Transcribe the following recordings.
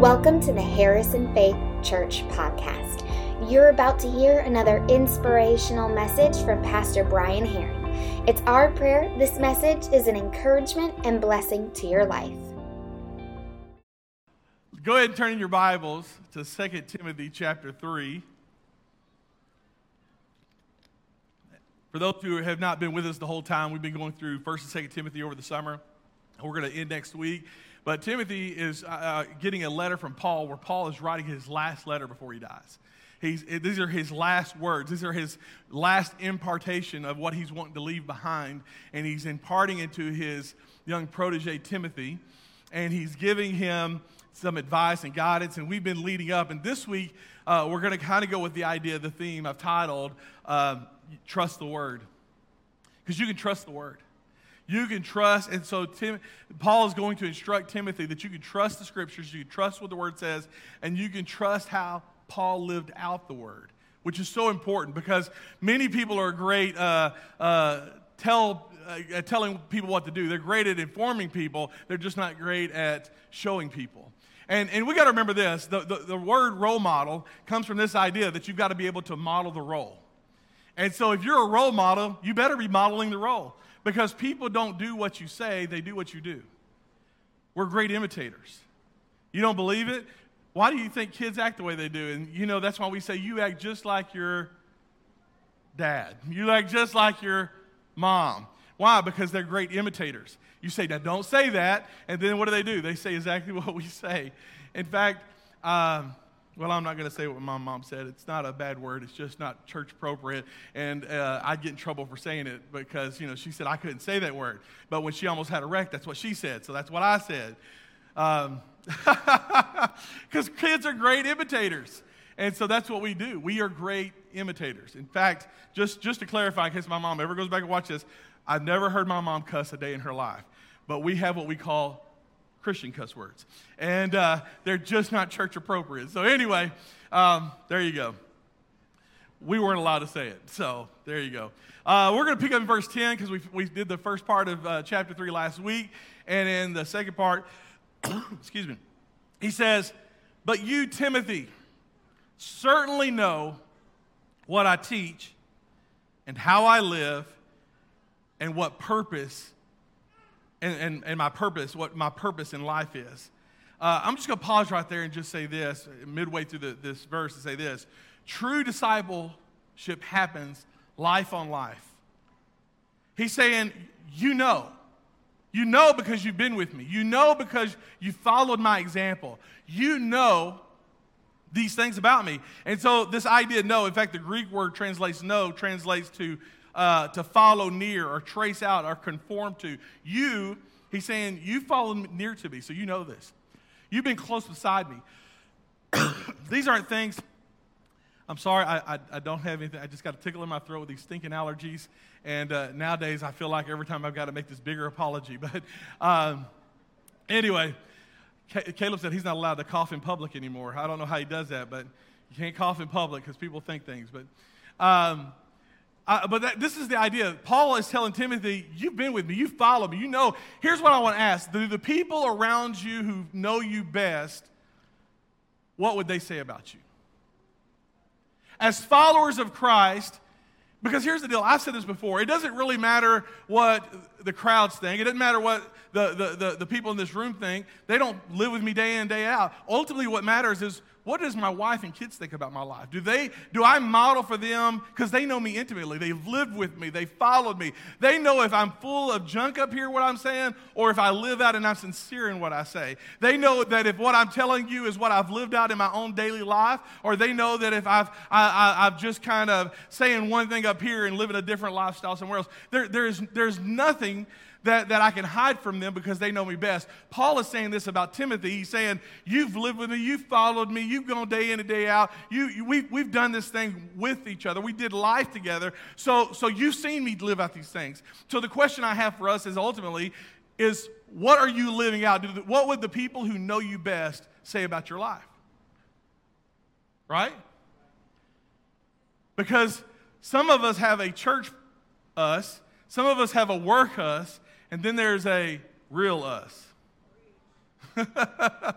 Welcome to the Harrison Faith Church podcast. You're about to hear another inspirational message from Pastor Brian Herring. It's our prayer this message is an encouragement and blessing to your life. Go ahead and turn in your Bibles to 2 Timothy chapter 3. For those who have not been with us the whole time, we've been going through 1st and 2nd Timothy over the summer. We're going to end next week. But Timothy is uh, uh, getting a letter from Paul where Paul is writing his last letter before he dies. He's, these are his last words. These are his last impartation of what he's wanting to leave behind. And he's imparting into his young protege, Timothy. And he's giving him some advice and guidance. And we've been leading up. And this week, uh, we're going to kind of go with the idea, the theme I've titled uh, Trust the Word. Because you can trust the Word. You can trust, and so Tim, Paul is going to instruct Timothy that you can trust the scriptures, you can trust what the word says, and you can trust how Paul lived out the word, which is so important because many people are great uh, uh, tell, uh, telling people what to do. They're great at informing people, they're just not great at showing people. And, and we got to remember this the, the, the word role model comes from this idea that you've got to be able to model the role. And so if you're a role model, you better be modeling the role. Because people don't do what you say, they do what you do. We're great imitators. You don't believe it? Why do you think kids act the way they do? And you know, that's why we say you act just like your dad. You act just like your mom. Why? Because they're great imitators. You say, now don't say that. And then what do they do? They say exactly what we say. In fact, um, well, I'm not going to say what my mom said. It's not a bad word. It's just not church appropriate. And uh, I'd get in trouble for saying it because, you know, she said I couldn't say that word. But when she almost had a wreck, that's what she said. So that's what I said. Because um, kids are great imitators. And so that's what we do. We are great imitators. In fact, just, just to clarify, in case my mom ever goes back and watches this, I've never heard my mom cuss a day in her life. But we have what we call Christian cuss words. And uh, they're just not church appropriate. So, anyway, um, there you go. We weren't allowed to say it. So, there you go. Uh, we're going to pick up in verse 10 because we, we did the first part of uh, chapter 3 last week. And in the second part, excuse me, he says, But you, Timothy, certainly know what I teach and how I live and what purpose and, and, and my purpose, what my purpose in life is. Uh, I'm just going to pause right there and just say this, midway through the, this verse, and say this. True discipleship happens life on life. He's saying, You know. You know because you've been with me. You know because you followed my example. You know these things about me. And so, this idea, no, in fact, the Greek word translates no, translates to uh, to follow near or trace out or conform to. You, he's saying, you followed near to me, so you know this. You've been close beside me. these aren't things. I'm sorry, I, I, I, don't have anything. I just got a tickle in my throat with these stinking allergies. And uh, nowadays, I feel like every time I've got to make this bigger apology. But um, anyway, Caleb said he's not allowed to cough in public anymore. I don't know how he does that, but you can't cough in public because people think things. But um, uh, but that, this is the idea. Paul is telling Timothy, You've been with me, you follow me, you know. Here's what I want to ask Do the people around you who know you best, what would they say about you? As followers of Christ, because here's the deal I've said this before it doesn't really matter what the crowds think, it doesn't matter what the, the, the, the people in this room think. They don't live with me day in, day out. Ultimately, what matters is what does my wife and kids think about my life? Do they do I model for them because they know me intimately. They've lived with me. They followed me. They know if I'm full of junk up here what I'm saying or if I live out and I'm sincere in what I say. They know that if what I'm telling you is what I've lived out in my own daily life or they know that if I've I, I've just kind of saying one thing up here and living a different lifestyle somewhere else. There, there's there's nothing that, that I can hide from them because they know me best. Paul is saying this about Timothy. He's saying, You've lived with me, you've followed me, you've gone day in and day out. You, you, we, we've done this thing with each other. We did life together. So, so you've seen me live out these things. So the question I have for us is ultimately, is what are you living out? What would the people who know you best say about your life? Right? Because some of us have a church us, some of us have a work us, and then there's a real us.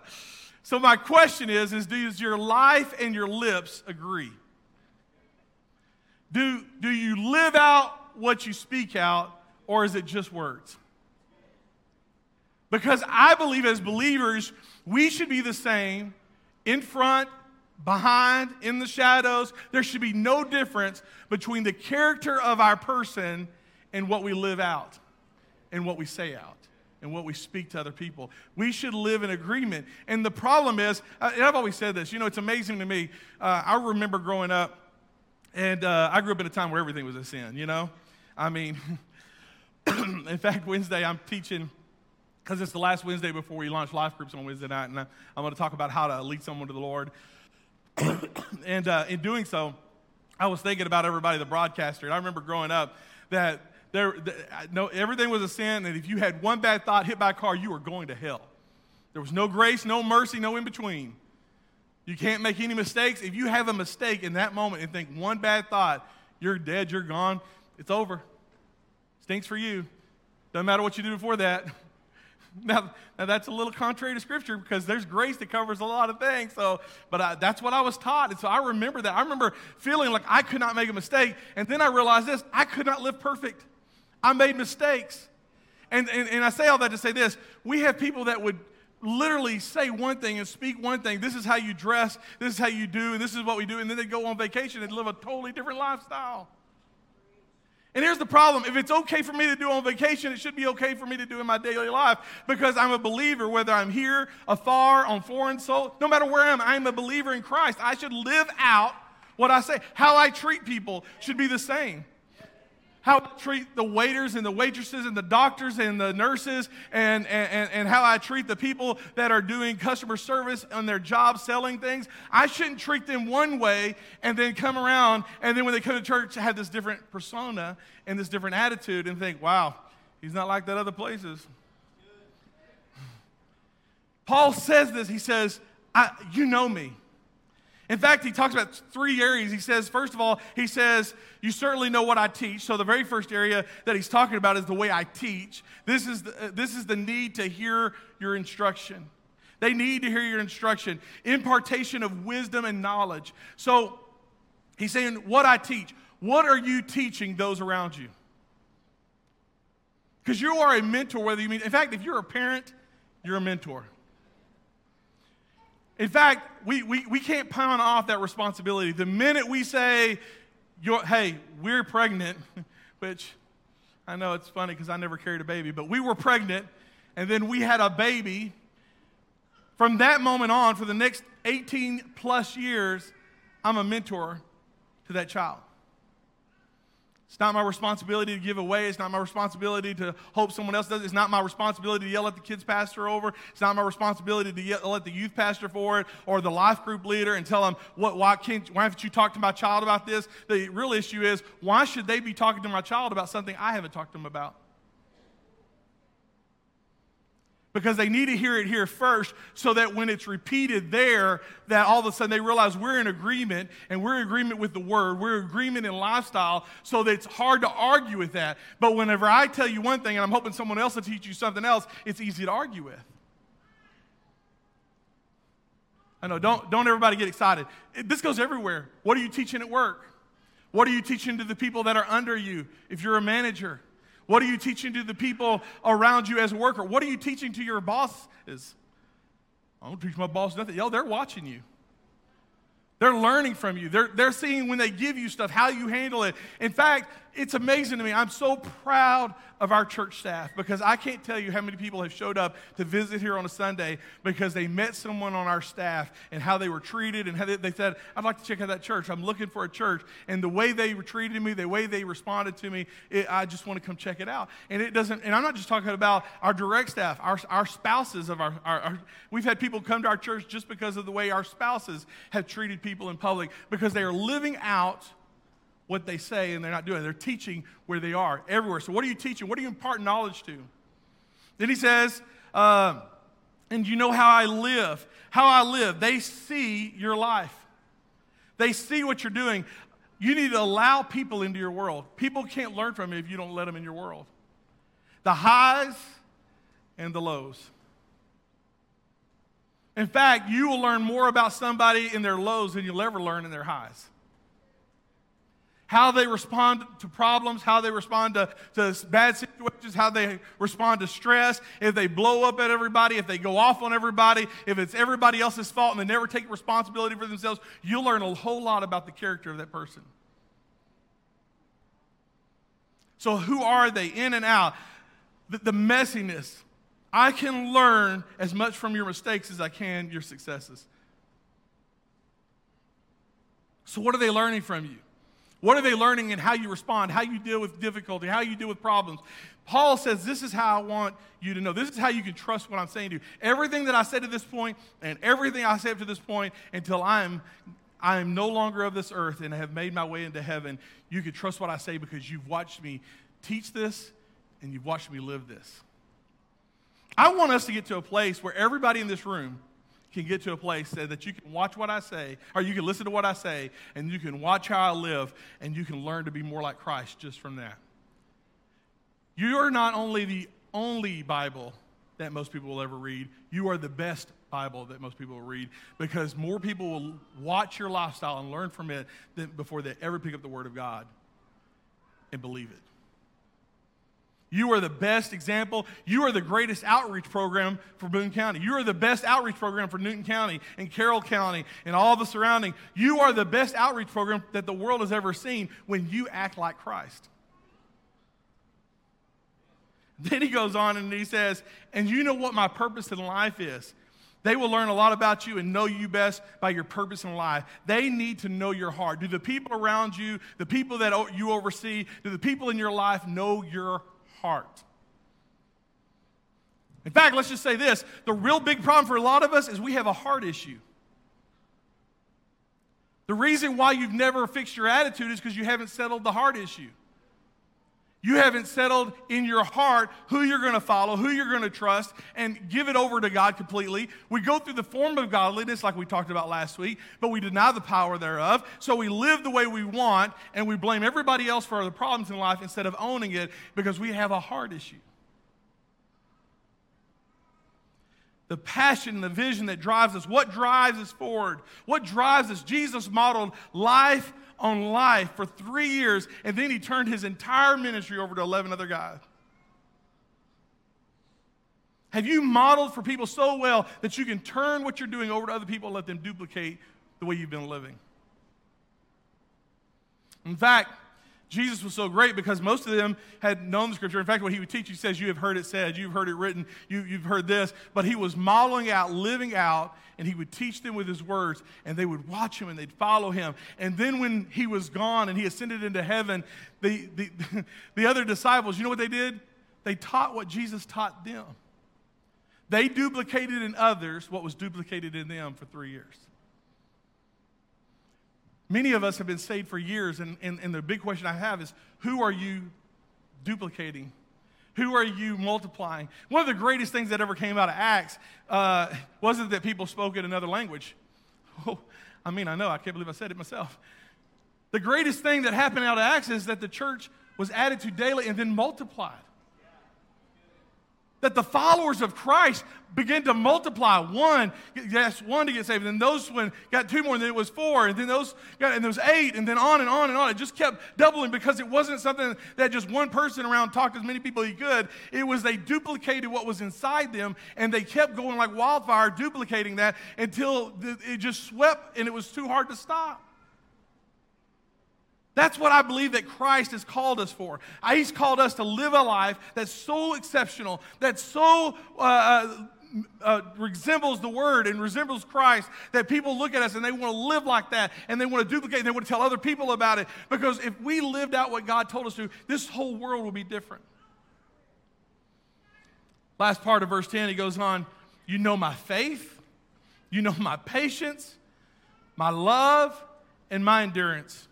So my question is, is does your life and your lips agree? Do, do you live out what you speak out, or is it just words? Because I believe as believers, we should be the same in front, behind, in the shadows. There should be no difference between the character of our person and what we live out and what we say out and what we speak to other people. We should live in agreement. And the problem is, uh, and I've always said this, you know, it's amazing to me. Uh, I remember growing up, and uh, I grew up in a time where everything was a sin, you know? I mean, in fact, Wednesday I'm teaching, because it's the last Wednesday before we launch life groups on Wednesday night, and I, am going to talk about how to lead someone to the Lord. and uh, in doing so, I was thinking about everybody, the broadcaster. And I remember growing up that there, no, everything was a sin, and if you had one bad thought hit by a car, you were going to hell. There was no grace, no mercy, no in between. You can't make any mistakes. If you have a mistake in that moment and think one bad thought, you're dead, you're gone, it's over. Stinks for you. Doesn't matter what you do before that. Now, now that's a little contrary to Scripture because there's grace that covers a lot of things. So, but I, that's what I was taught, and so I remember that. I remember feeling like I could not make a mistake, and then I realized this: I could not live perfect. I made mistakes. And, and, and I say all that to say this we have people that would literally say one thing and speak one thing. This is how you dress, this is how you do, and this is what we do. And then they go on vacation and live a totally different lifestyle. And here's the problem if it's okay for me to do on vacation, it should be okay for me to do in my daily life because I'm a believer, whether I'm here, afar, on foreign soil, no matter where I am, I'm a believer in Christ. I should live out what I say. How I treat people should be the same how I treat the waiters and the waitresses and the doctors and the nurses and, and, and how I treat the people that are doing customer service on their job selling things. I shouldn't treat them one way and then come around and then when they come to church have this different persona and this different attitude and think, wow, he's not like that other places. Paul says this. He says, I You know me. In fact, he talks about three areas. He says, first of all, he says, You certainly know what I teach. So, the very first area that he's talking about is the way I teach. This is the, uh, this is the need to hear your instruction. They need to hear your instruction, impartation of wisdom and knowledge. So, he's saying, What I teach. What are you teaching those around you? Because you are a mentor, whether you mean, in fact, if you're a parent, you're a mentor. In fact, we, we, we can't pound off that responsibility. The minute we say, hey, we're pregnant, which I know it's funny because I never carried a baby, but we were pregnant, and then we had a baby. From that moment on, for the next 18 plus years, I'm a mentor to that child. It's not my responsibility to give away. It's not my responsibility to hope someone else does. It's not my responsibility to yell at the kids pastor over. It's not my responsibility to yell at the youth pastor for it or the life group leader and tell them, what, why, can't, why haven't you talked to my child about this? The real issue is, why should they be talking to my child about something I haven't talked to them about? Because they need to hear it here first so that when it's repeated there that all of a sudden they realize we're in agreement and we're in agreement with the word. We're in agreement in lifestyle so that it's hard to argue with that. But whenever i tell you one thing and i'm hoping someone else will teach you something else it's easy to argue with. I know don't, don't everybody get excited. This goes everywhere. What are you teaching at work? What are you teaching to the people that are under you? If you're a manager what are you teaching to the people around you as a worker? What are you teaching to your bosses? I don't teach my boss nothing. Yo, they're watching you. They're learning from you. They're, they're seeing when they give you stuff how you handle it. In fact, it's amazing to me. I'm so proud of our church staff because I can't tell you how many people have showed up to visit here on a Sunday because they met someone on our staff and how they were treated and how they, they said, I'd like to check out that church. I'm looking for a church. And the way they treated me, the way they responded to me, it, I just want to come check it out. And it doesn't, and I'm not just talking about our direct staff, our, our spouses of our, our, our we've had people come to our church just because of the way our spouses have treated people in public because they are living out what they say and they're not doing. They're teaching where they are everywhere. So, what are you teaching? What are you imparting knowledge to? Then he says, uh, and you know how I live. How I live. They see your life, they see what you're doing. You need to allow people into your world. People can't learn from you if you don't let them in your world. The highs and the lows. In fact, you will learn more about somebody in their lows than you'll ever learn in their highs. How they respond to problems, how they respond to, to bad situations, how they respond to stress, if they blow up at everybody, if they go off on everybody, if it's everybody else's fault and they never take responsibility for themselves, you'll learn a whole lot about the character of that person. So, who are they in and out? The, the messiness, I can learn as much from your mistakes as I can your successes. So, what are they learning from you? What are they learning in how you respond, how you deal with difficulty, how you deal with problems? Paul says, This is how I want you to know. This is how you can trust what I'm saying to you. Everything that I said to this point and everything I said up to this point until I am, I am no longer of this earth and have made my way into heaven, you can trust what I say because you've watched me teach this and you've watched me live this. I want us to get to a place where everybody in this room can get to a place that you can watch what I say, or you can listen to what I say, and you can watch how I live, and you can learn to be more like Christ just from that. You are not only the only Bible that most people will ever read, you are the best Bible that most people will read because more people will watch your lifestyle and learn from it than before they ever pick up the Word of God and believe it. You are the best example. You are the greatest outreach program for Boone County. You are the best outreach program for Newton County and Carroll County and all the surrounding. You are the best outreach program that the world has ever seen when you act like Christ. Then he goes on and he says, And you know what my purpose in life is. They will learn a lot about you and know you best by your purpose in life. They need to know your heart. Do the people around you, the people that you oversee, do the people in your life know your heart. In fact, let's just say this the real big problem for a lot of us is we have a heart issue. The reason why you've never fixed your attitude is because you haven't settled the heart issue. You haven't settled in your heart who you're going to follow, who you're going to trust, and give it over to God completely. We go through the form of godliness, like we talked about last week, but we deny the power thereof. So we live the way we want, and we blame everybody else for the problems in life instead of owning it because we have a heart issue. the passion, the vision that drives us. What drives us forward? What drives us? Jesus modeled life on life for three years, and then he turned his entire ministry over to 11 other guys. Have you modeled for people so well that you can turn what you're doing over to other people and let them duplicate the way you've been living? In fact, Jesus was so great because most of them had known the scripture. In fact, what he would teach, he says, You have heard it said, you've heard it written, you, you've heard this. But he was modeling out, living out, and he would teach them with his words, and they would watch him and they'd follow him. And then when he was gone and he ascended into heaven, the, the, the other disciples, you know what they did? They taught what Jesus taught them. They duplicated in others what was duplicated in them for three years. Many of us have been saved for years, and, and, and the big question I have is who are you duplicating? Who are you multiplying? One of the greatest things that ever came out of Acts uh, wasn't that people spoke in another language. Oh, I mean, I know, I can't believe I said it myself. The greatest thing that happened out of Acts is that the church was added to daily and then multiplied that the followers of Christ begin to multiply. One, yes, one to get saved, and then those one got two more, and then it was four, and then those got, and there was eight, and then on and on and on. It just kept doubling because it wasn't something that just one person around talked as many people as he could. It was they duplicated what was inside them, and they kept going like wildfire, duplicating that until it just swept, and it was too hard to stop. That's what I believe that Christ has called us for. He's called us to live a life that's so exceptional, that so uh, uh, uh, resembles the Word and resembles Christ that people look at us and they want to live like that and they want to duplicate and they want to tell other people about it. Because if we lived out what God told us to, this whole world will be different. Last part of verse 10, he goes on, You know my faith, you know my patience, my love, and my endurance.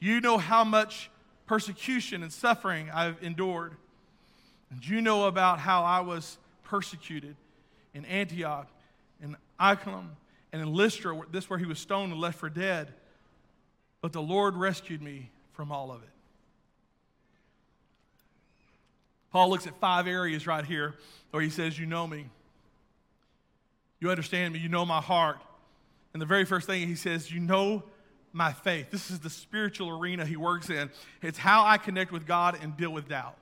You know how much persecution and suffering I've endured. And you know about how I was persecuted in Antioch, in Iconium, and in Lystra, this where he was stoned and left for dead. But the Lord rescued me from all of it. Paul looks at five areas right here where he says, You know me. You understand me. You know my heart. And the very first thing he says, You know my faith. This is the spiritual arena he works in. It's how I connect with God and deal with doubt.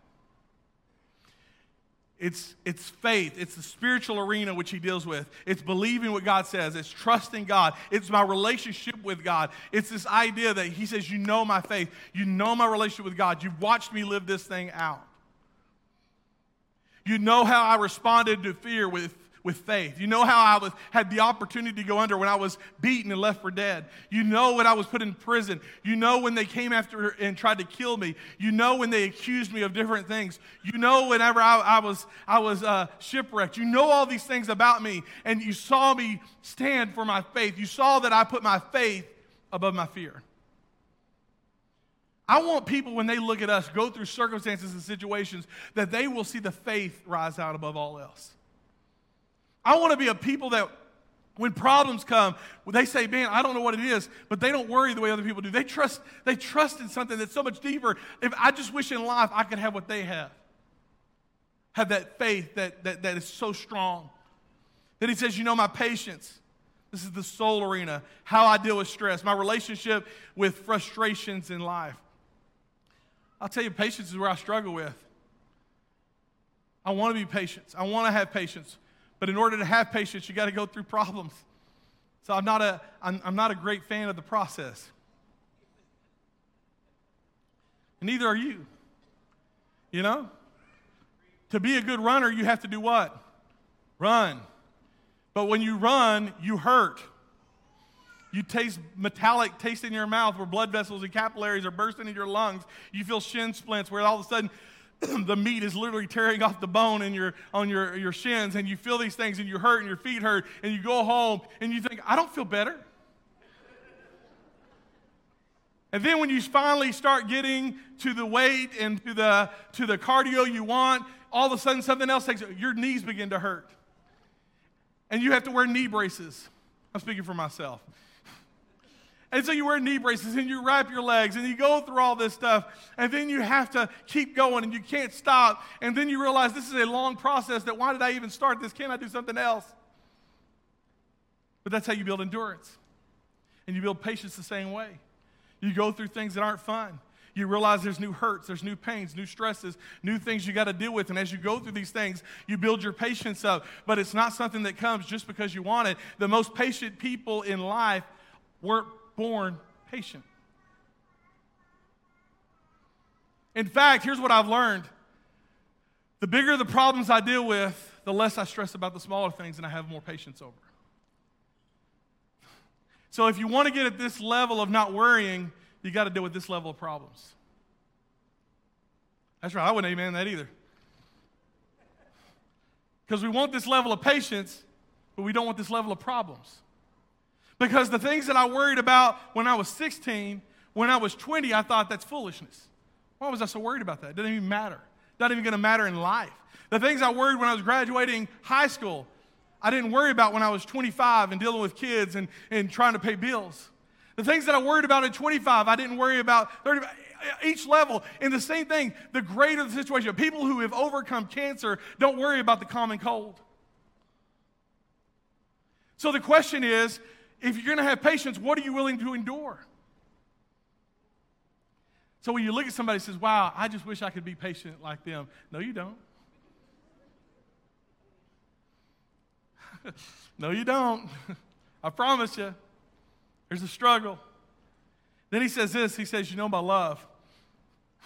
It's, it's faith. It's the spiritual arena which he deals with. It's believing what God says. It's trusting God. It's my relationship with God. It's this idea that he says, You know my faith. You know my relationship with God. You've watched me live this thing out. You know how I responded to fear with with faith. You know how I was, had the opportunity to go under when I was beaten and left for dead. You know when I was put in prison. You know when they came after and tried to kill me. You know when they accused me of different things. You know whenever I, I was, I was uh, shipwrecked. You know all these things about me, and you saw me stand for my faith. You saw that I put my faith above my fear. I want people, when they look at us, go through circumstances and situations, that they will see the faith rise out above all else. I want to be a people that when problems come, they say, "Man, I don't know what it is," but they don't worry the way other people do. They trust. They trust in something that's so much deeper. If I just wish in life I could have what they have, have that faith that that, that is so strong. Then he says, "You know my patience." This is the soul arena. How I deal with stress, my relationship with frustrations in life. I'll tell you, patience is where I struggle with. I want to be patient. I want to have patience. But in order to have patience, you got to go through problems. So I'm not, a, I'm, I'm not a great fan of the process. And neither are you. You know? To be a good runner, you have to do what? Run. But when you run, you hurt. You taste metallic taste in your mouth where blood vessels and capillaries are bursting in your lungs. You feel shin splints where all of a sudden the meat is literally tearing off the bone in your, on your, your shins, and you feel these things, and you hurt, and your feet hurt, and you go home, and you think, I don't feel better. And then when you finally start getting to the weight and to the, to the cardio you want, all of a sudden something else takes your knees begin to hurt. And you have to wear knee braces. I'm speaking for myself. And so you wear knee braces and you wrap your legs and you go through all this stuff. And then you have to keep going and you can't stop. And then you realize this is a long process that why did I even start this? Can't I do something else? But that's how you build endurance. And you build patience the same way. You go through things that aren't fun. You realize there's new hurts, there's new pains, new stresses, new things you got to deal with. And as you go through these things, you build your patience up. But it's not something that comes just because you want it. The most patient people in life weren't born patient. In fact, here's what I've learned the bigger the problems I deal with, the less I stress about the smaller things and I have more patience over. So, if you want to get at this level of not worrying, you got to deal with this level of problems. That's right, I wouldn't amen that either. Because we want this level of patience, but we don't want this level of problems. Because the things that I worried about when I was 16, when I was 20, I thought that's foolishness. Why was I so worried about that? It doesn't even matter. Not even going to matter in life. The things I worried when I was graduating high school, I didn't worry about when I was 25 and dealing with kids and, and trying to pay bills. The things that I worried about at 25, I didn't worry about 30. Each level, and the same thing, the greater the situation. People who have overcome cancer don't worry about the common cold. So the question is if you're going to have patience, what are you willing to endure? So when you look at somebody and says, wow, I just wish I could be patient like them. No, you don't. no, you don't. I promise you. There's a struggle. Then he says this he says, You know my love.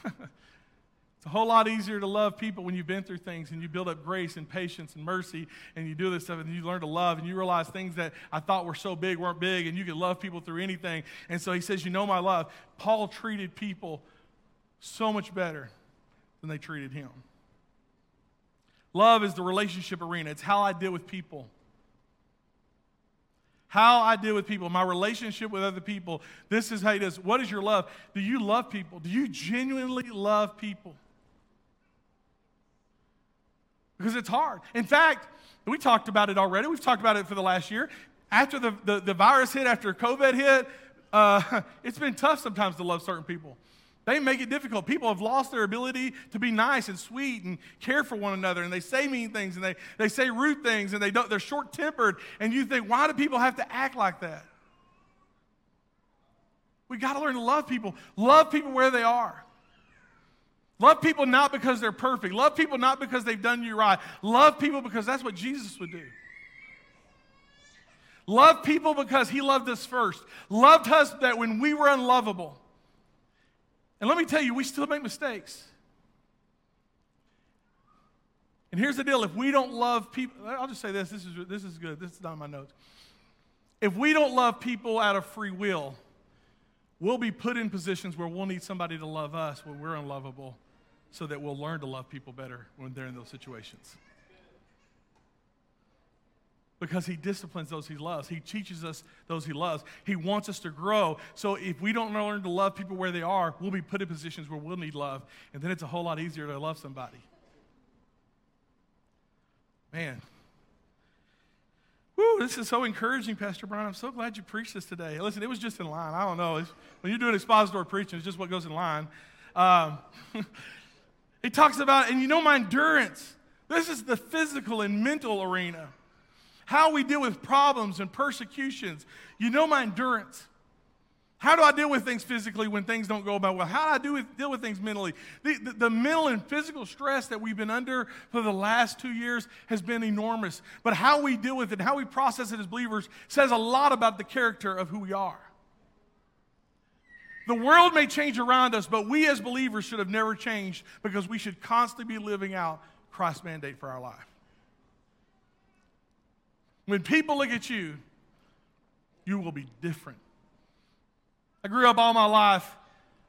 It's a whole lot easier to love people when you've been through things and you build up grace and patience and mercy and you do this stuff and you learn to love and you realize things that I thought were so big weren't big and you can love people through anything. And so he says, You know my love. Paul treated people so much better than they treated him. Love is the relationship arena, it's how I deal with people. How I deal with people, my relationship with other people. This is how he does. What is your love? Do you love people? Do you genuinely love people? Because it's hard. In fact, we talked about it already. We've talked about it for the last year. After the, the, the virus hit, after COVID hit, uh, it's been tough sometimes to love certain people They make it difficult. People have lost their ability to be nice and sweet and care for one another, and they say mean things and they, they say rude things and they don't, they're short tempered. And you think, why do people have to act like that? We got to learn to love people. Love people where they are. Love people not because they're perfect. Love people not because they've done you right. Love people because that's what Jesus would do. Love people because he loved us first. Loved us that when we were unlovable. And let me tell you, we still make mistakes. And here's the deal if we don't love people, I'll just say this this is, this is good, this is not my notes. If we don't love people out of free will, we'll be put in positions where we'll need somebody to love us when we're unlovable so that we'll learn to love people better when they're in those situations because he disciplines those he loves. He teaches us those he loves. He wants us to grow. So if we don't learn to love people where they are, we'll be put in positions where we'll need love. And then it's a whole lot easier to love somebody. Man. Woo, this is so encouraging, Pastor Brian. I'm so glad you preached this today. Listen, it was just in line. I don't know. It's, when you're doing expository preaching, it's just what goes in line. Um, he talks about, and you know my endurance. This is the physical and mental arena how we deal with problems and persecutions. You know my endurance. How do I deal with things physically when things don't go about well? How do I do with, deal with things mentally? The, the, the, mental and physical stress that we've been under for the last two years has been enormous. But how we deal with it, how we process it as believers, says a lot about the character of who we are. The world may change around us, but we as believers should have never changed because we should constantly be living out Christ's mandate for our life. When people look at you, you will be different. I grew up all my life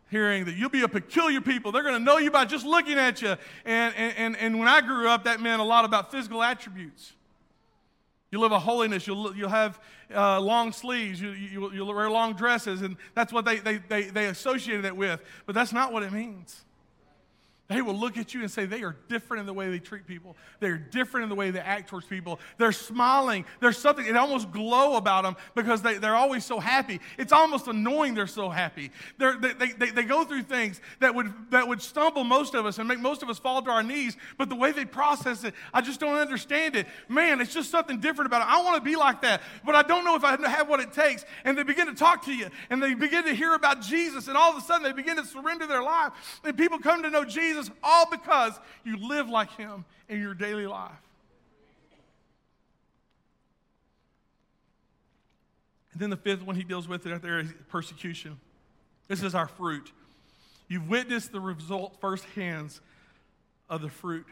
hearing that you'll be a peculiar people. They're going to know you by just looking at you. And, and, and when I grew up, that meant a lot about physical attributes. You live a holiness. You'll, you'll have uh, long sleeves. You, you, you'll wear long dresses. And that's what they, they, they, they associated it with. But that's not what it means. They will look at you and say they are different in the way they treat people. They're different in the way they act towards people. They're smiling. There's something, it almost glow about them because they, they're always so happy. It's almost annoying they're so happy. They're, they, they, they go through things that would, that would stumble most of us and make most of us fall to our knees, but the way they process it, I just don't understand it. Man, it's just something different about it. I want to be like that, but I don't know if I have what it takes. And they begin to talk to you and they begin to hear about Jesus, and all of a sudden they begin to surrender their life. And people come to know Jesus Jesus all because you live like him in your daily life. And then the fifth one he deals with out there is persecution. This is our fruit. You've witnessed the result firsthand of the fruit.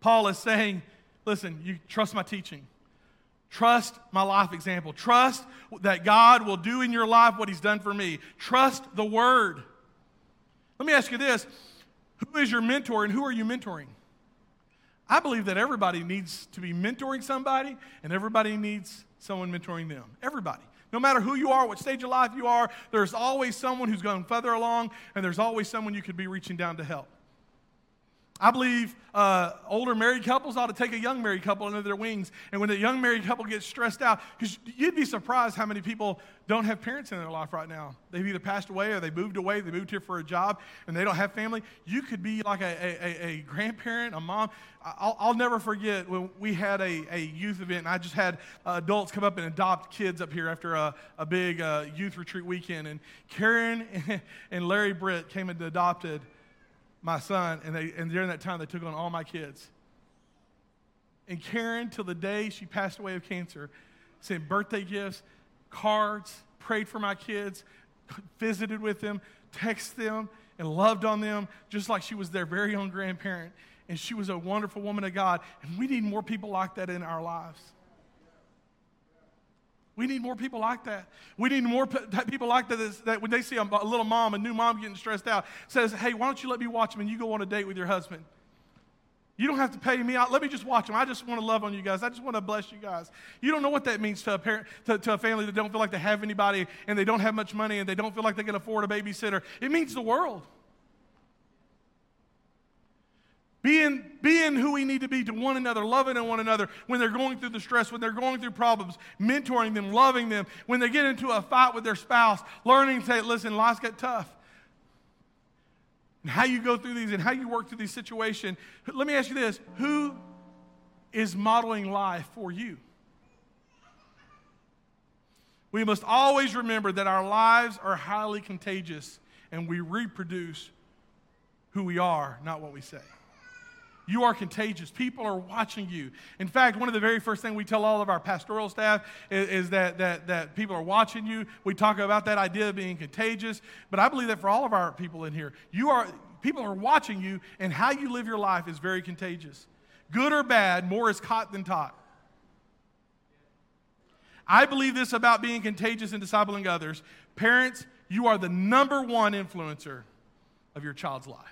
Paul is saying, listen, you trust my teaching. Trust my life example. Trust that God will do in your life what he's done for me. Trust the word. Let me ask you this who is your mentor and who are you mentoring? I believe that everybody needs to be mentoring somebody and everybody needs someone mentoring them. Everybody. No matter who you are, what stage of life you are, there's always someone who's going further along and there's always someone you could be reaching down to help. I believe uh, older married couples ought to take a young married couple under their wings. And when a young married couple gets stressed out, because you'd be surprised how many people don't have parents in their life right now. They've either passed away or they moved away, they moved here for a job, and they don't have family. You could be like a, a, a grandparent, a mom. I'll, I'll, never forget when we had a, a youth event, and I just had uh, adults come up and adopt kids up here after a, a big uh, youth retreat weekend. And Karen and Larry Britt came and adopted my son, and, they, and during that time, they took on all my kids. And Karen, till the day she passed away of cancer, sent birthday gifts, cards, prayed for my kids, visited with them, texted them, and loved on them just like she was their very own grandparent. And she was a wonderful woman of God. And we need more people like that in our lives. We need more people like that. We need more people like that that when they see a, little mom, a new mom getting stressed out, says, Hey, why don't you let me watch them and you go on a date with your husband? You don't have to pay me out. Let me just watch them. I just want to love on you guys. I just want to bless you guys. You don't know what that means to a parent, to, to a family that don't feel like they have anybody and they don't have much money and they don't feel like they can afford a babysitter. It means the world. Being, being who we need to be to one another, loving one another when they're going through the stress, when they're going through problems, mentoring them, loving them, when they get into a fight with their spouse, learning to say, listen, life's got tough. and how you go through these and how you work through these situations. Let me ask you this who is modeling life for you? We must always remember that our lives are highly contagious and we reproduce who we are, not what we say. You are contagious. People are watching you. In fact, one of the very first things we tell all of our pastoral staff is, is, that, that, that people are watching you. We talk about that idea of being contagious. But I believe that for all of our people in here, you are, people are watching you, and how you live your life is very contagious. Good or bad, more is caught than taught. I believe this about being contagious and discipling others. Parents, you are the number one influencer of your child's life.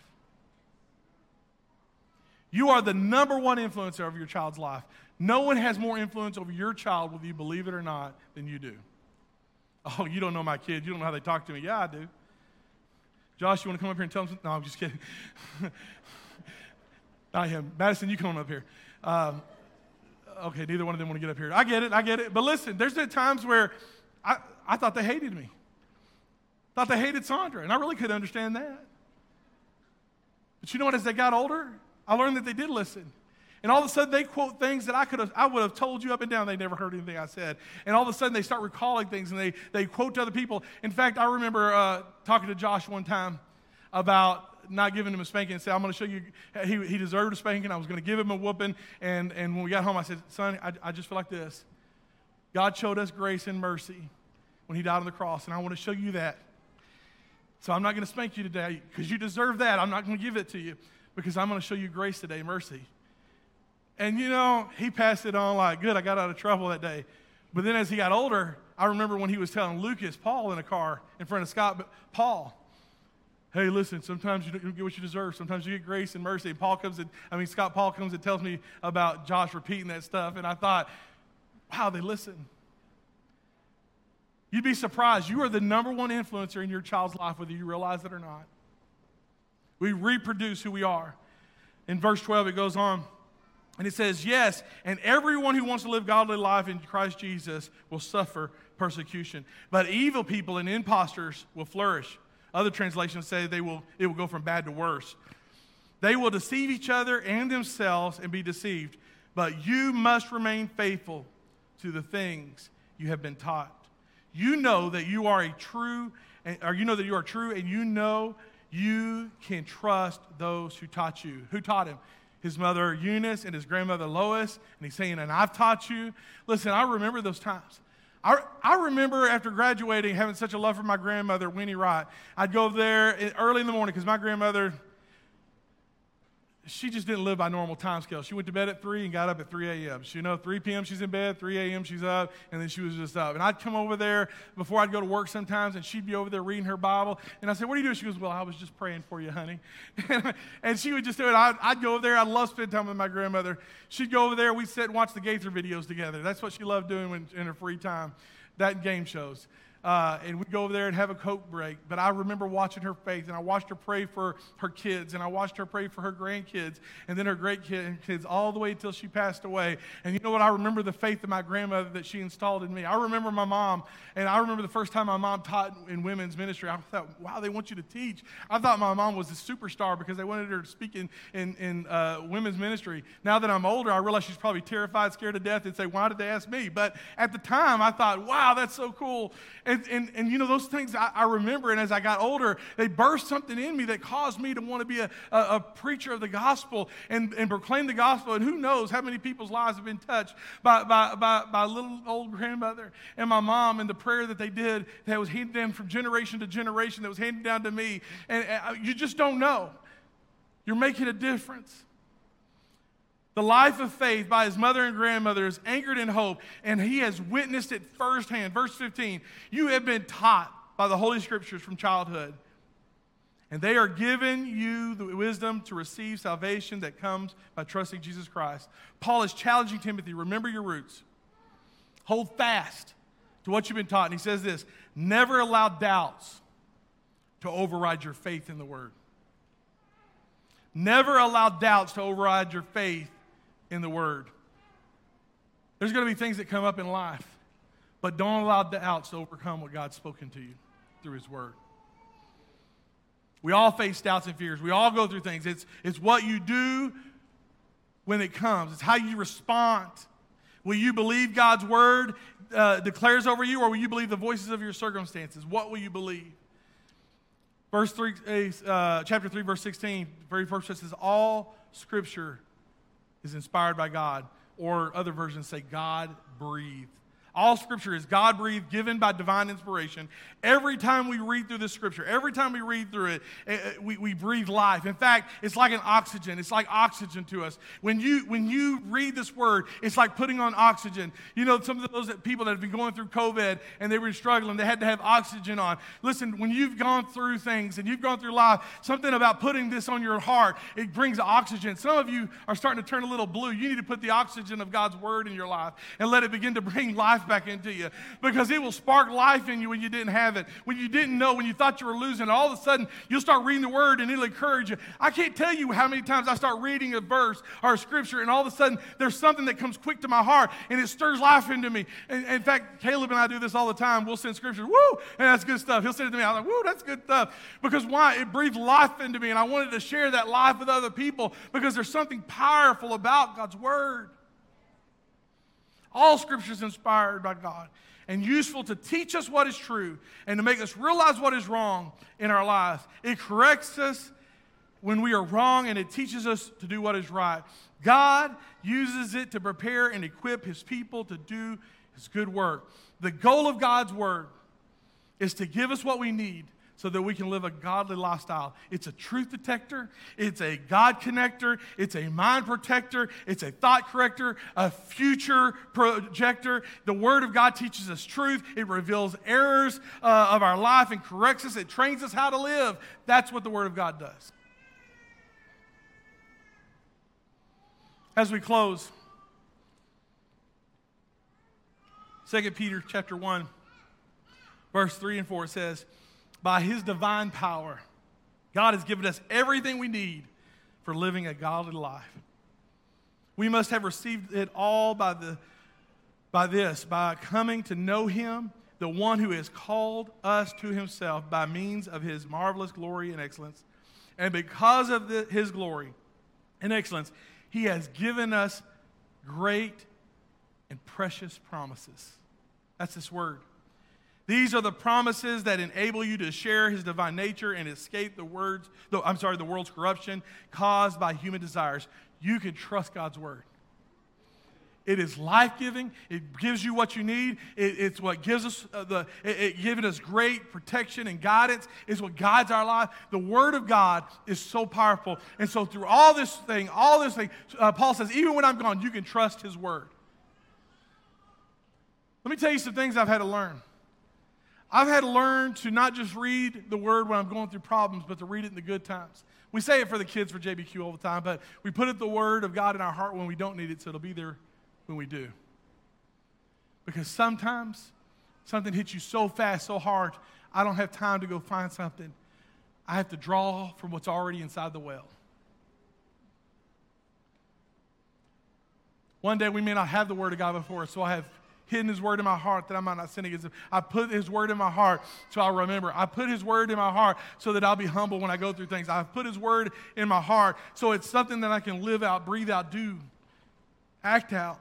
You are the number one influencer of your child's life. No one has more influence over your child, whether you believe it or not, than you do. Oh, you don't know my kids. You don't know how they talk to me. Yeah, I do. Josh, you want to come up here and tell them? No, I'm just kidding. not him. Madison, you come on up here. Um, okay, neither one of them want to get up here. I get it. I get it. But listen, there's been times where I, I thought they hated me. Thought they hated Sandra, and I really couldn't understand that. But you know what? As they got older, I learned that they did listen. And all of a sudden, they quote things that I could have, I would have told you up and down. They never heard anything I said. And all of a sudden, they start recalling things and they, they quote to other people. In fact, I remember uh, talking to Josh one time about not giving him a spanking and said, I'm going to show you, he, he deserved a spanking. I was going to give him a whooping. And, and when we got home, I said, Son, I, I just feel like this. God showed us grace and mercy when he died on the cross, and I want to show you that. So I'm not going to spank you today because you deserve that. I'm not going to give it to you because I'm going to show you grace today, mercy. And you know, he passed it on like, good, I got out of trouble that day. But then as he got older, I remember when he was telling Lucas, Paul in a car in front of Scott, but Paul, hey, listen, sometimes you don't get what you deserve. Sometimes you get grace and mercy. And Paul comes and, I mean, Scott Paul comes and tells me about Josh repeating that stuff. And I thought, wow, they listen. You'd be surprised. You are the number one influencer in your child's life, whether you realize it or not. We reproduce who we are. In verse 12, it goes on. And it says, Yes, and everyone who wants to live godly life in Christ Jesus will suffer persecution. But evil people and impostors will flourish. Other translations say they will, it will go from bad to worse. They will deceive each other and themselves and be deceived. But you must remain faithful to the things you have been taught. You know that you are a true, or you know that you are true, and you know you can trust those who taught you. Who taught him? His mother Eunice and his grandmother Lois. And he's saying, And I've taught you. Listen, I remember those times. I, I remember after graduating having such a love for my grandmother, Winnie Wright. I'd go there early in the morning because my grandmother, she just didn't live by normal time scale. She went to bed at 3 and got up at 3 a.m. She, you know, 3 p.m. she's in bed, 3 a.m. she's up, and then she was just up. And I'd come over there before I'd go to work sometimes, and she'd be over there reading her Bible. And I said, What are you doing? She goes, Well, I was just praying for you, honey. and she would just do it. I'd, I'd go over there. I'd love spending time with my grandmother. She'd go over there. We'd sit and watch the Gaither videos together. That's what she loved doing when, in her free time, that game shows. Uh, and we'd go over there and have a Coke break. But I remember watching her faith, and I watched her pray for her kids, and I watched her pray for her grandkids, and then her great kids, all the way until she passed away. And you know what? I remember the faith of my grandmother that she installed in me. I remember my mom, and I remember the first time my mom taught in women's ministry. I thought, wow, they want you to teach. I thought my mom was a superstar because they wanted her to speak in, in, in uh, women's ministry. Now that I'm older, I realize she's probably terrified, scared to death, and say, why did they ask me? But at the time, I thought, wow, that's so cool. And, and you know, those things I, I, remember, and as I got older, they burst something in me that caused me to want to be a, a, a, preacher of the gospel and, and proclaim the gospel. And who knows how many people's lives have been touched by, by, by, by little old grandmother and my mom and the prayer that they did that was handed down from generation to generation, that was handed down to me. And, and uh, you just don't know. You're making a difference. The life of faith by his mother and grandmother is anchored in hope, and he has witnessed it firsthand. Verse 15 You have been taught by the Holy Scriptures from childhood, and they are given you the wisdom to receive salvation that comes by trusting Jesus Christ. Paul is challenging Timothy remember your roots, hold fast to what you've been taught. And he says this never allow doubts to override your faith in the word. Never allow doubts to override your faith in the Word. There's going to be things that come up in life, but don't allow doubts to overcome what God's spoken to you through His Word. We all face doubts and fears. We all go through things. It's, it's what you do when it comes, it's how you respond. Will you believe God's word uh, declares over you, or will you believe the voices of your circumstances? What will you believe? Verse 3, uh, chapter 3, verse 16, very first says, All scripture is inspired by God, or other versions say, God breathed. All scripture is God breathed, given by divine inspiration. Every time we read through this scripture, every time we read through it, eh, eh, we, we breathe life. In fact, it's like an oxygen. It's like oxygen to us. When you, when you read this word, it's like putting on oxygen. You know, some of those people that have been going through COVID and they were struggling, they had to have oxygen on. Listen, when you've gone through things and you've gone through life, something about putting this on your heart, it brings oxygen. Some of you are starting to turn a little blue. You need to put the oxygen of God's word in your life and let it begin to bring life back into you because it will spark life in you when you didn't have it, when you didn't know, when you thought you were losing. All of a sudden, you'll start reading the word and it'll encourage you. I can't tell you how many times I start reading a verse or a scripture and all of a sudden there's something that comes quick to my heart and it stirs life into me. And, in fact, Caleb and I do this all the time. We'll send scripture, woo, and that's good stuff. He'll send it to me. I'm like, woo, that's good stuff. Because why? It breathed life into me and I wanted to share that life with other people because there's something powerful about God's word. All scripture is inspired by God and useful to teach us what is true and to make us realize what is wrong in our lives. It corrects us when we are wrong and it teaches us to do what is right. God uses it to prepare and equip his people to do his good work. The goal of God's word is to give us what we need so that we can live a godly lifestyle. It's a truth detector, it's a God connector, it's a mind protector, it's a thought corrector, a future projector. The Word of God teaches us truth, it reveals errors uh, of our life and corrects us, it trains us how to live. That's what the Word of God does. As we close, 2 Peter chapter 1, verse 3 and 4 says, by His divine power, God has given us everything we need for living a godly life. We must have received it all by, the, by this, by coming to know Him, the one who has called us to Himself by means of His marvelous glory and excellence. And because of the, His glory and excellence, He has given us great and precious promises. That's this word. These are the promises that enable you to share his divine nature and escape the words, the, I'm sorry, the world's corruption caused by human desires. You can trust God's word. It is life giving. It gives you what you need. It, it's what gives us uh, the, it, it giving us great protection and guidance. It's what guides our life. The Word of God is so powerful. And so, through all this thing, all this thing, uh, Paul says, even when I'm gone, you can trust His Word. Let me tell you some things I've had to learn. I've had to learn to not just read the word when I'm going through problems, but to read it in the good times. We say it for the kids for JBQ all the time, but we put it the word of God in our heart when we don't need it, so it'll be there when we do. Because sometimes something hits you so fast, so hard, I don't have time to go find something. I have to draw from what's already inside the well. One day we may not have the word of God before us, so I have hidden his word in my heart that I might not sin against him. I put his word in my heart so I'll remember. I put his word in my heart so that I'll be humble when I go through things. I've put his word in my heart so it's something that I can live out, breathe out, do, act out.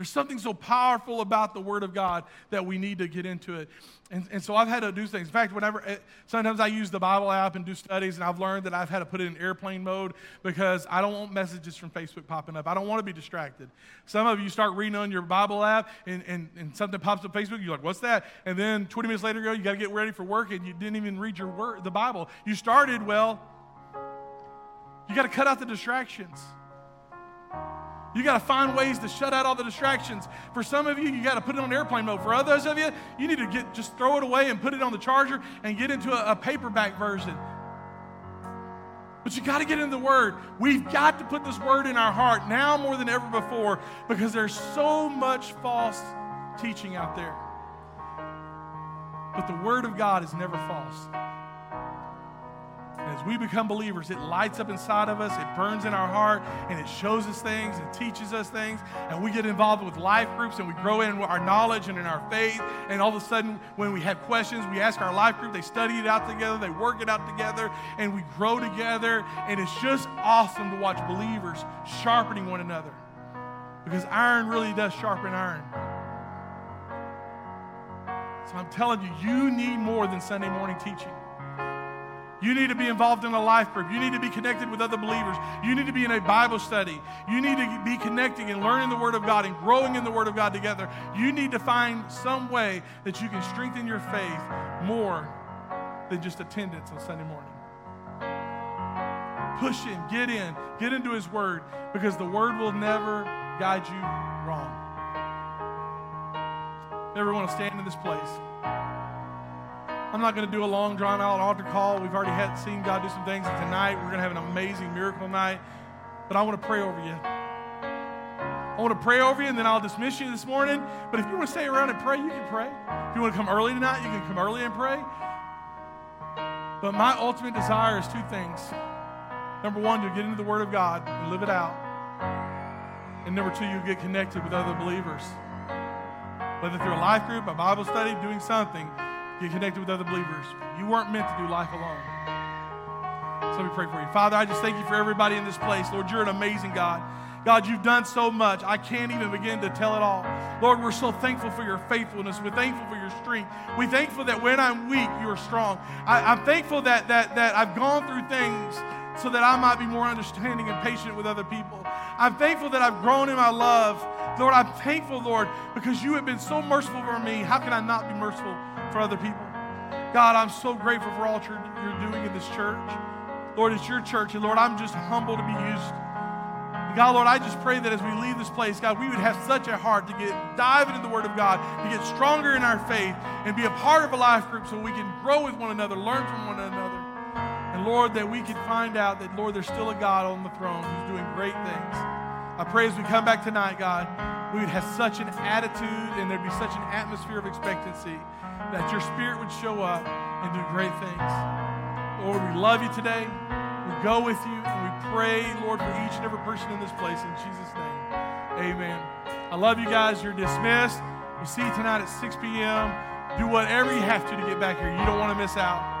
There's something so powerful about the Word of God that we need to get into it. And, and so I've had to do things. In fact, whenever, eh, sometimes I use the Bible app and do studies, and I've learned that I've had to put it in airplane mode because I don't want messages from Facebook popping up. I don't want to be distracted. Some of you start reading on your Bible app, and, and, and something pops up Facebook, you're like, what's that? And then 20 minutes later, you got to get ready for work, and you didn't even read your word, the Bible. You started, well, you got to cut out the distractions. You got to find ways to shut out all the distractions. For some of you, you got to put it on airplane mode. For others of you, you need to get just throw it away and put it on the charger and get into a, a paperback version. But you got to get in the Word. We've got to put this Word in our heart now more than ever before because there's so much false teaching out there. But the Word of God is never false. As we become believers, it lights up inside of us, it burns in our heart, and it shows us things and teaches us things. And we get involved with life groups and we grow in our knowledge and in our faith. And all of a sudden, when we have questions, we ask our life group, they study it out together, they work it out together, and we grow together. And it's just awesome to watch believers sharpening one another because iron really does sharpen iron. So I'm telling you, you need more than Sunday morning teaching. You need to be involved in a life group. You need to be connected with other believers. You need to be in a Bible study. You need to be connecting and learning the Word of God and growing in the Word of God together. You need to find some way that you can strengthen your faith more than just attendance on Sunday morning. Push in, get in, get into His Word because the Word will never guide you wrong. Everyone stand in this place. I'm not going to do a long, drawn out altar call. We've already had seen God do some things. And tonight, we're going to have an amazing miracle night. But I want to pray over you. I want to pray over you, and then I'll dismiss you this morning. But if you want to stay around and pray, you can pray. If you want to come early tonight, you can come early and pray. But my ultimate desire is two things. Number one, to get into the Word of God and live it out. And number two, you get connected with other believers. Whether through a life group, a Bible study, doing something, get connected with other believers. You weren't meant to do life alone. So let me pray for you. Father, I just thank you for everybody in this place. Lord, you're an amazing God. God, you've done so much. I can't even begin to tell it all. Lord, we're so thankful for your faithfulness. We're thankful for your strength. We're thankful that when I'm weak, you're strong. I, am thankful that, that, that I've gone through things so that I might be more understanding and patient with other people. I'm thankful that I've grown in my love. Lord, I'm thankful, Lord, because you have been so merciful for me. How can I not be merciful for other people. God, I'm so grateful for all you're, doing in this church. Lord, it's your church, and Lord, I'm just humble to be used. God, Lord, I just pray that as we leave this place, God, we would have such a heart to get dive into the Word of God, to get stronger in our faith, and be a part of a life group so we can grow with one another, learn from one another. And Lord, that we can find out that, Lord, there's still a God on the throne who's doing great things. I pray as we come back tonight, God, we would have such an attitude and there'd be such an atmosphere of expectancy that your spirit would show up and do great things. Lord, we love you today. We go with you and we pray, Lord, for each and every person in this place in Jesus' name. Amen. I love you guys. You're dismissed. We see you tonight at 6 p.m. Do whatever you have to to get back here. You don't want to miss out.